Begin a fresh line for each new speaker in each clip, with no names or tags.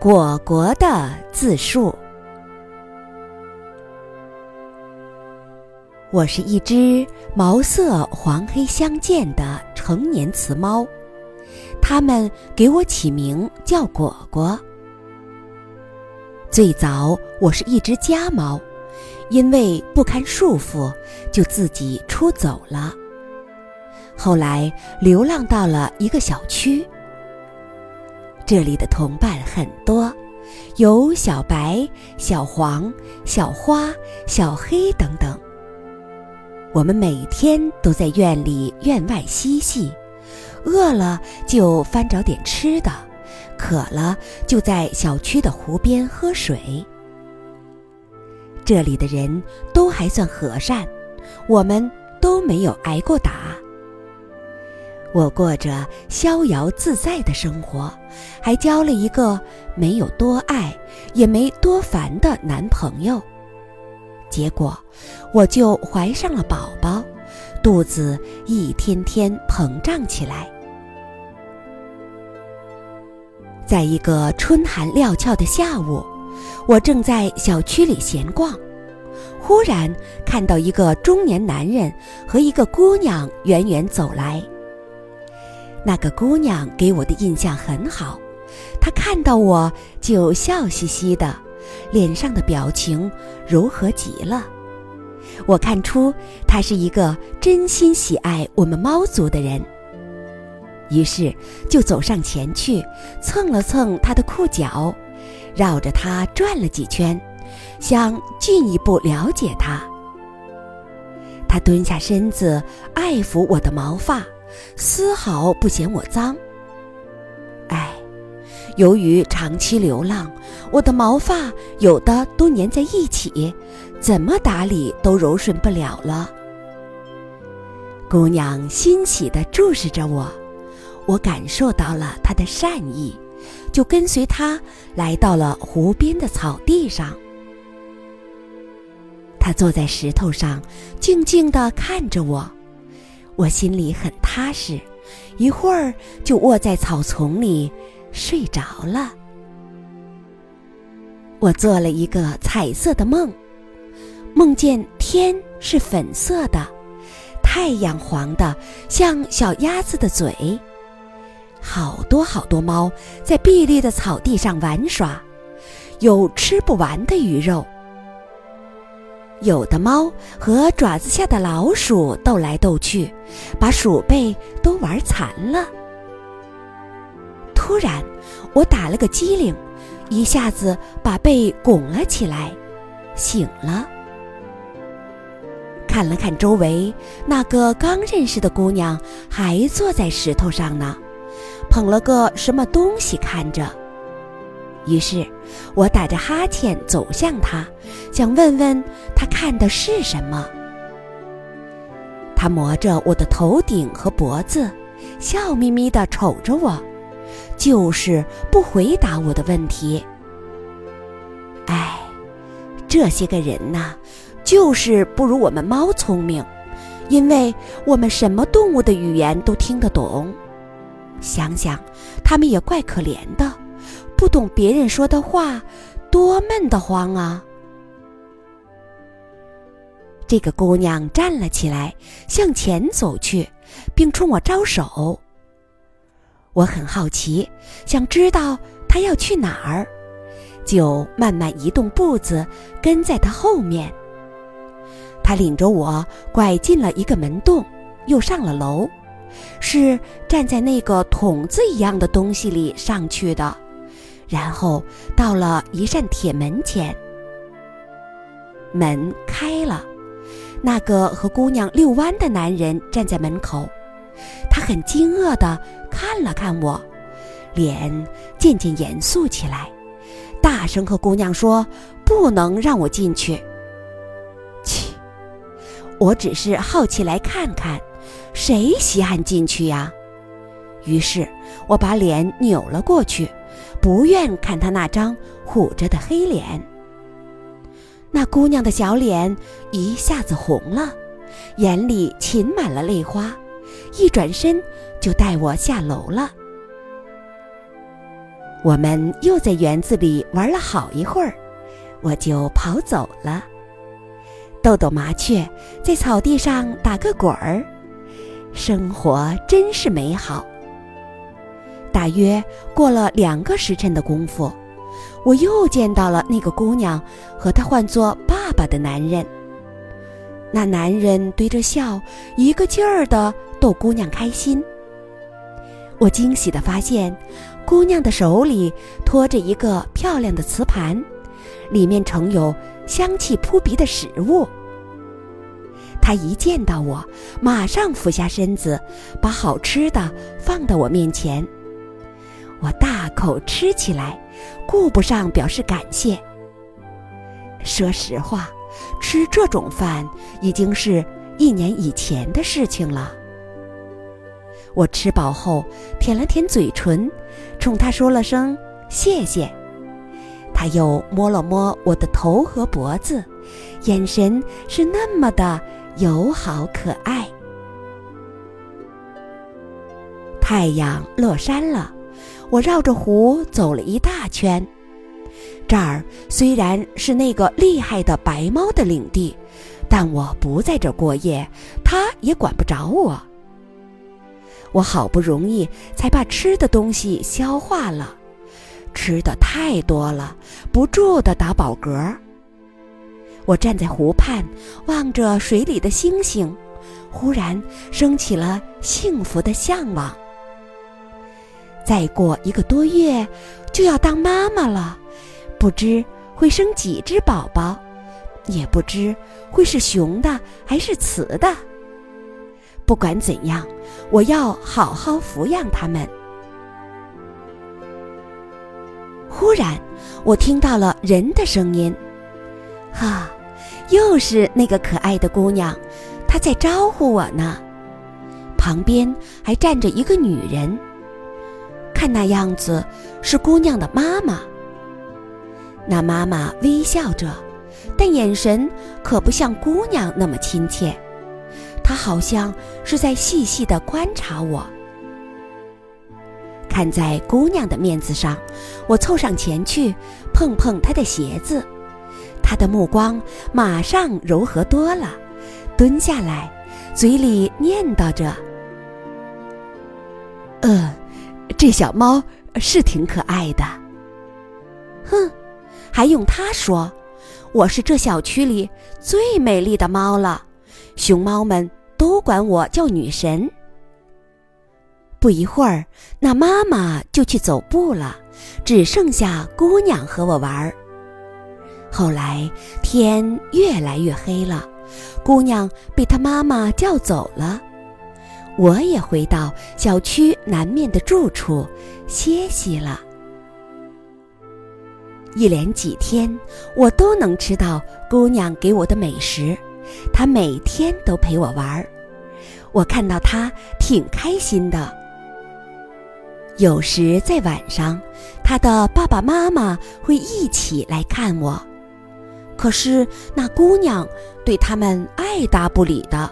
果果的自述。我是一只毛色黄黑相间的成年雌猫，它们给我起名叫果果。最早我是一只家猫，因为不堪束缚，就自己出走了。后来流浪到了一个小区。这里的同伴很多，有小白、小黄、小花、小黑等等。我们每天都在院里院外嬉戏，饿了就翻找点吃的，渴了就在小区的湖边喝水。这里的人都还算和善，我们都没有挨过打。我过着逍遥自在的生活，还交了一个没有多爱也没多烦的男朋友。结果，我就怀上了宝宝，肚子一天天膨胀起来。在一个春寒料峭的下午，我正在小区里闲逛，忽然看到一个中年男人和一个姑娘远远走来。那个姑娘给我的印象很好，她看到我就笑嘻嘻的，脸上的表情柔和极了。我看出她是一个真心喜爱我们猫族的人，于是就走上前去，蹭了蹭她的裤脚，绕着她转了几圈，想进一步了解她。她蹲下身子，爱抚我的毛发。丝毫不嫌我脏。哎，由于长期流浪，我的毛发有的都粘在一起，怎么打理都柔顺不了了。姑娘欣喜地注视着我，我感受到了她的善意，就跟随她来到了湖边的草地上。她坐在石头上，静静地看着我。我心里很踏实，一会儿就卧在草丛里睡着了。我做了一个彩色的梦，梦见天是粉色的，太阳黄的，像小鸭子的嘴。好多好多猫在碧绿的草地上玩耍，有吃不完的鱼肉。有的猫和爪子下的老鼠斗来斗去，把鼠辈都玩残了。突然，我打了个激灵，一下子把背拱了起来，醒了。看了看周围，那个刚认识的姑娘还坐在石头上呢，捧了个什么东西看着。于是，我打着哈欠走向他，想问问他看的是什么。他摸着我的头顶和脖子，笑眯眯地瞅着我，就是不回答我的问题。哎，这些个人呐，就是不如我们猫聪明，因为我们什么动物的语言都听得懂。想想，他们也怪可怜的。不懂别人说的话，多闷得慌啊！这个姑娘站了起来，向前走去，并冲我招手。我很好奇，想知道她要去哪儿，就慢慢移动步子，跟在她后面。她领着我拐进了一个门洞，又上了楼，是站在那个桶子一样的东西里上去的。然后到了一扇铁门前，门开了，那个和姑娘遛弯的男人站在门口，他很惊愕地看了看我，脸渐渐严肃起来，大声和姑娘说：“不能让我进去。”切，我只是好奇来看看，谁稀罕进去呀？于是我把脸扭了过去。不愿看他那张虎着的黑脸，那姑娘的小脸一下子红了，眼里噙满了泪花，一转身就带我下楼了。我们又在园子里玩了好一会儿，我就跑走了。豆豆麻雀在草地上打个滚儿，生活真是美好。大约过了两个时辰的功夫，我又见到了那个姑娘和她唤作爸爸的男人。那男人对着笑，一个劲儿的逗姑娘开心。我惊喜的发现，姑娘的手里托着一个漂亮的瓷盘，里面盛有香气扑鼻的食物。她一见到我，马上俯下身子，把好吃的放到我面前。我大口吃起来，顾不上表示感谢。说实话，吃这种饭已经是一年以前的事情了。我吃饱后，舔了舔嘴唇，冲他说了声谢谢。他又摸了摸我的头和脖子，眼神是那么的友好可爱。太阳落山了，我绕着湖走了一大圈。这儿虽然是那个厉害的白猫的领地，但我不在这儿过夜，它也管不着我。我好不容易才把吃的东西消化了，吃的太多了，不住的打饱嗝。我站在湖畔，望着水里的星星，忽然升起了幸福的向往。再过一个多月，就要当妈妈了，不知会生几只宝宝，也不知会是雄的还是雌的。不管怎样，我要好好抚养他们。忽然，我听到了人的声音，哈，又是那个可爱的姑娘，她在招呼我呢。旁边还站着一个女人，看那样子是姑娘的妈妈。那妈妈微笑着，但眼神可不像姑娘那么亲切。她好像是在细细的观察我。看在姑娘的面子上，我凑上前去碰碰她的鞋子。她的目光马上柔和多了，蹲下来，嘴里念叨着：“嗯，这小猫是挺可爱的。”哼，还用他说？我是这小区里最美丽的猫了，熊猫们。都管我叫女神。不一会儿，那妈妈就去走步了，只剩下姑娘和我玩儿。后来天越来越黑了，姑娘被她妈妈叫走了，我也回到小区南面的住处歇息了。一连几天，我都能吃到姑娘给我的美食。她每天都陪我玩儿，我看到她挺开心的。有时在晚上，她的爸爸妈妈会一起来看我，可是那姑娘对他们爱答不理的，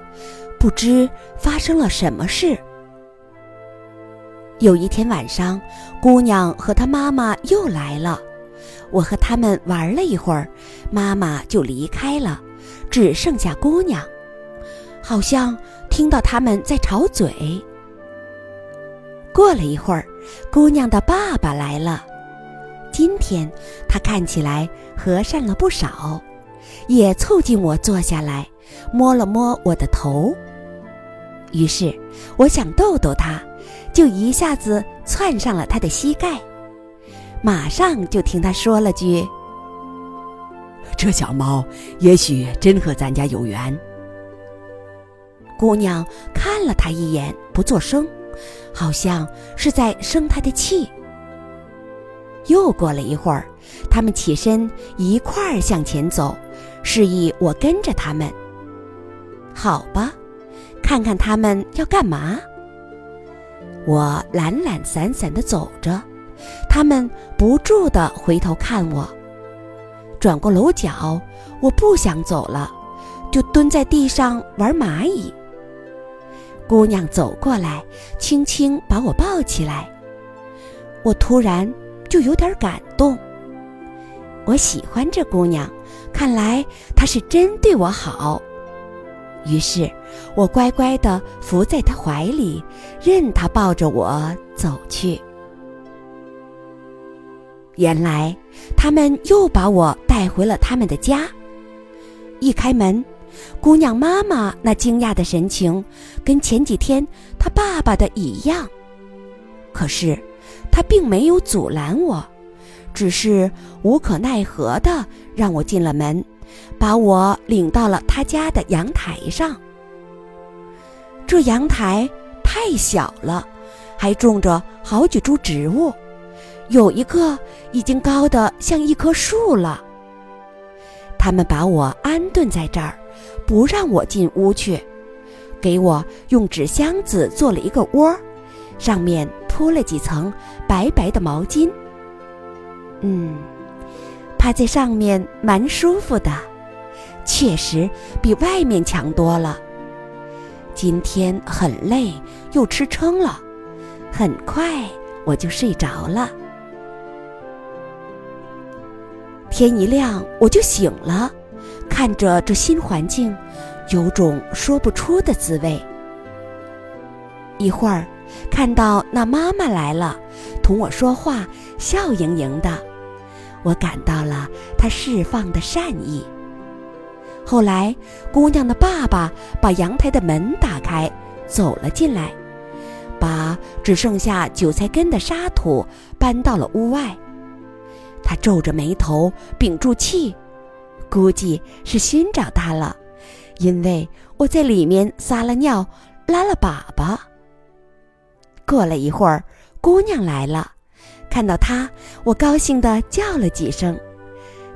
不知发生了什么事。有一天晚上，姑娘和她妈妈又来了，我和他们玩了一会儿，妈妈就离开了。只剩下姑娘，好像听到他们在吵嘴。过了一会儿，姑娘的爸爸来了。今天他看起来和善了不少，也凑近我坐下来，摸了摸我的头。于是我想逗逗他，就一下子窜上了他的膝盖，马上就听他说了句。这小猫也许真和咱家有缘。姑娘看了他一眼，不作声，好像是在生他的气。又过了一会儿，他们起身一块儿向前走，示意我跟着他们。好吧，看看他们要干嘛。我懒懒散散的走着，他们不住的回头看我。转过楼角，我不想走了，就蹲在地上玩蚂蚁。姑娘走过来，轻轻把我抱起来。我突然就有点感动。我喜欢这姑娘，看来她是真对我好。于是，我乖乖地伏在他怀里，任他抱着我走去。原来，他们又把我带回了他们的家。一开门，姑娘妈妈那惊讶的神情，跟前几天她爸爸的一样。可是，她并没有阻拦我，只是无可奈何的让我进了门，把我领到了他家的阳台上。这阳台太小了，还种着好几株植物。有一个已经高的像一棵树了。他们把我安顿在这儿，不让我进屋去，给我用纸箱子做了一个窝，上面铺了几层白白的毛巾。嗯，趴在上面蛮舒服的，确实比外面强多了。今天很累，又吃撑了，很快我就睡着了。天一亮，我就醒了，看着这新环境，有种说不出的滋味。一会儿，看到那妈妈来了，同我说话，笑盈盈的，我感到了他释放的善意。后来，姑娘的爸爸把阳台的门打开，走了进来，把只剩下韭菜根的沙土搬到了屋外。他皱着眉头，屏住气，估计是熏着他了，因为我在里面撒了尿，拉了粑粑。过了一会儿，姑娘来了，看到她，我高兴地叫了几声。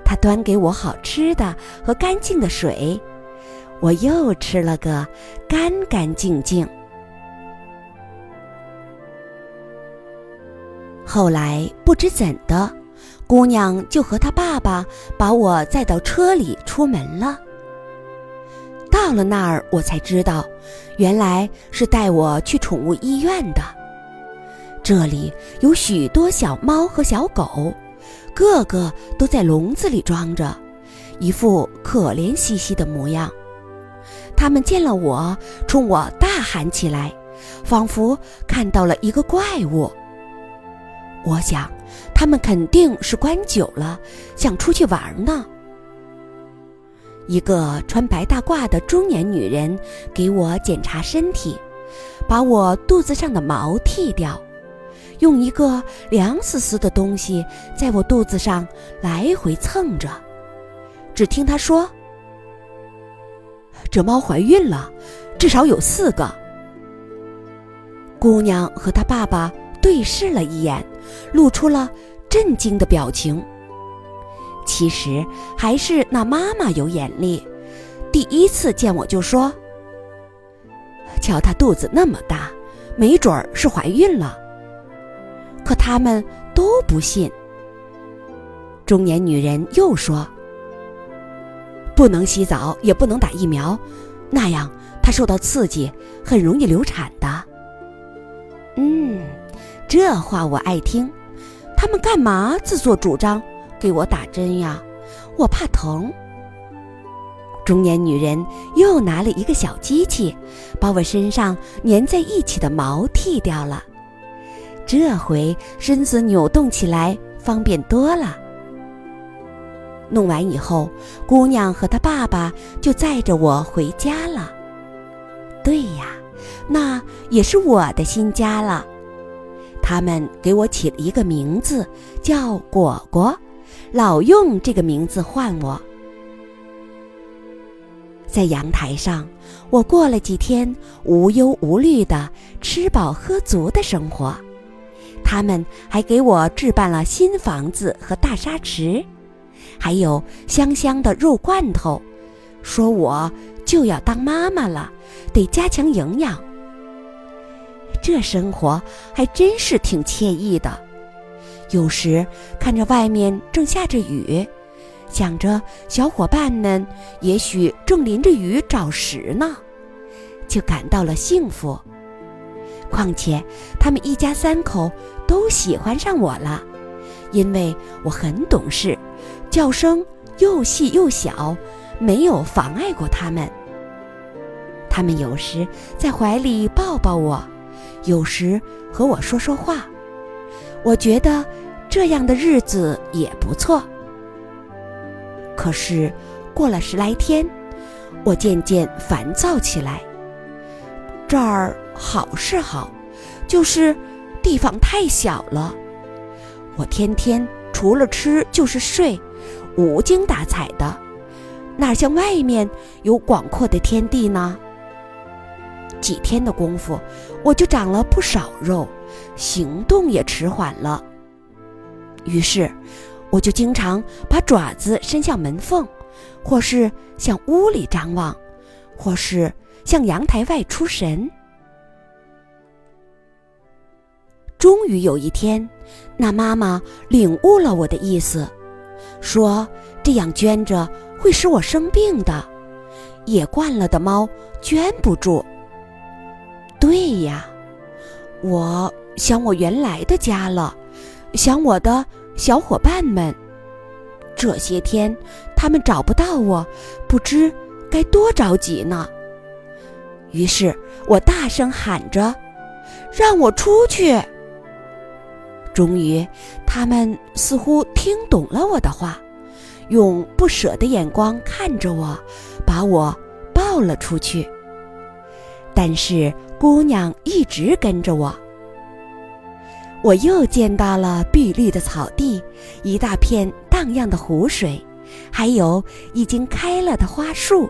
她端给我好吃的和干净的水，我又吃了个干干净净。后来不知怎的。姑娘就和她爸爸把我载到车里出门了。到了那儿，我才知道，原来是带我去宠物医院的。这里有许多小猫和小狗，个个都在笼子里装着，一副可怜兮兮的模样。他们见了我，冲我大喊起来，仿佛看到了一个怪物。我想。他们肯定是关久了，想出去玩呢。一个穿白大褂的中年女人给我检查身体，把我肚子上的毛剃掉，用一个凉丝丝的东西在我肚子上来回蹭着。只听她说：“这猫怀孕了，至少有四个。”姑娘和她爸爸对视了一眼。露出了震惊的表情。其实还是那妈妈有眼力，第一次见我就说：“瞧她肚子那么大，没准儿是怀孕了。”可他们都不信。中年女人又说：“不能洗澡，也不能打疫苗，那样她受到刺激，很容易流产的。”嗯。这话我爱听，他们干嘛自作主张给我打针呀？我怕疼。中年女人又拿了一个小机器，把我身上粘在一起的毛剃掉了。这回身子扭动起来方便多了。弄完以后，姑娘和她爸爸就载着我回家了。对呀，那也是我的新家了。他们给我起了一个名字，叫果果，老用这个名字唤我。在阳台上，我过了几天无忧无虑的吃饱喝足的生活。他们还给我置办了新房子和大沙池，还有香香的肉罐头，说我就要当妈妈了，得加强营养。这生活还真是挺惬意的。有时看着外面正下着雨，想着小伙伴们也许正淋着雨找食呢，就感到了幸福。况且他们一家三口都喜欢上我了，因为我很懂事，叫声又细又小，没有妨碍过他们。他们有时在怀里抱抱我，有时和我说说话。我觉得这样的日子也不错。可是过了十来天，我渐渐烦躁起来。这儿好是好，就是地方太小了。我天天除了吃就是睡，无精打采的，哪像外面有广阔的天地呢？几天的功夫，我就长了不少肉，行动也迟缓了。于是，我就经常把爪子伸向门缝，或是向屋里张望，或是向阳台外出神。终于有一天，那妈妈领悟了我的意思，说这样圈着会使我生病的，野惯了的猫圈不住。对呀，我想我原来的家了，想我的小伙伴们。这些天他们找不到我，不知该多着急呢。于是我大声喊着：“让我出去！”终于，他们似乎听懂了我的话，用不舍的眼光看着我，把我抱了出去。但是。姑娘一直跟着我，我又见到了碧绿的草地，一大片荡漾的湖水，还有已经开了的花树。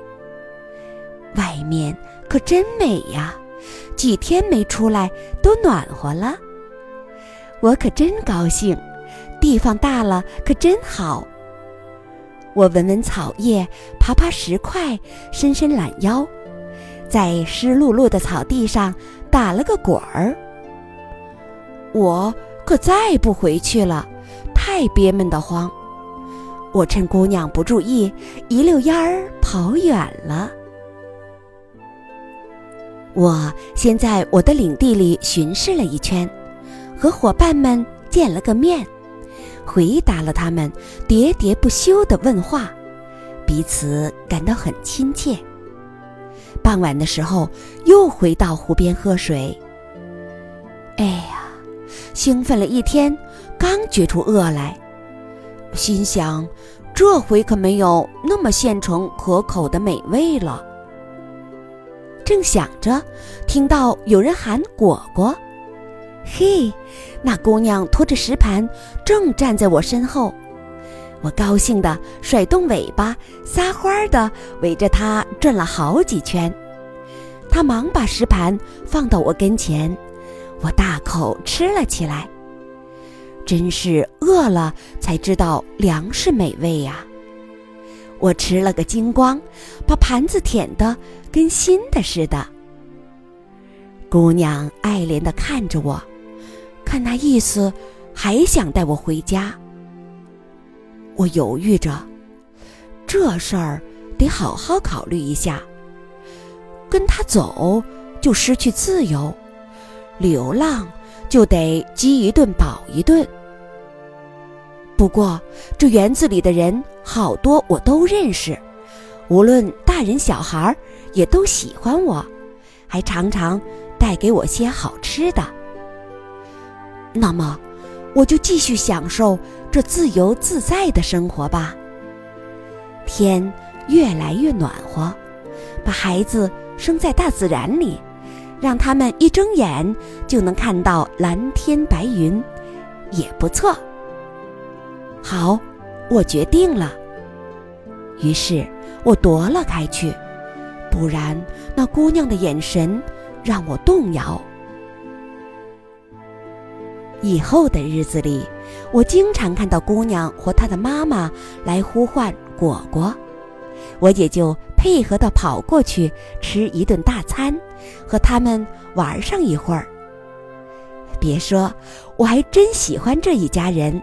外面可真美呀，几天没出来都暖和了。我可真高兴，地方大了可真好。我闻闻草叶，爬爬石块，伸伸懒腰。在湿漉漉的草地上打了个滚儿。我可再不回去了，太憋闷得慌。我趁姑娘不注意，一溜烟儿跑远了。我先在我的领地里巡视了一圈，和伙伴们见了个面，回答了他们喋喋不休的问话，彼此感到很亲切。傍晚的时候，又回到湖边喝水。哎呀，兴奋了一天，刚觉出饿来，心想，这回可没有那么现成可口的美味了。正想着，听到有人喊“果果”，嘿，那姑娘拖着石盘，正站在我身后。我高兴地甩动尾巴，撒欢儿地围着她转了好几圈。他忙把石盘放到我跟前，我大口吃了起来。真是饿了才知道粮食美味呀！我吃了个精光，把盘子舔得跟新的似的。姑娘爱怜地看着我，看那意思，还想带我回家。我犹豫着，这事儿得好好考虑一下。跟他走就失去自由，流浪就得饥一顿饱一顿。不过这园子里的人好多我都认识，无论大人小孩也都喜欢我，还常常带给我些好吃的。那么，我就继续享受。这自由自在的生活吧。天越来越暖和，把孩子生在大自然里，让他们一睁眼就能看到蓝天白云，也不错。好，我决定了。于是我夺了开去，不然那姑娘的眼神让我动摇。以后的日子里，我经常看到姑娘和她的妈妈来呼唤果果，我也就配合的跑过去吃一顿大餐，和他们玩上一会儿。别说，我还真喜欢这一家人，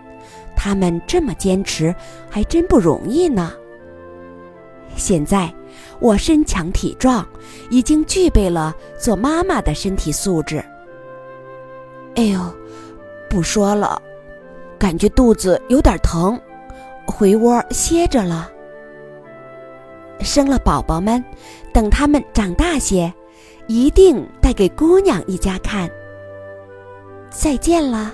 他们这么坚持，还真不容易呢。现在我身强体壮，已经具备了做妈妈的身体素质。哎呦！不说了，感觉肚子有点疼，回窝歇着了。生了宝宝们，等他们长大些，一定带给姑娘一家看。再见了。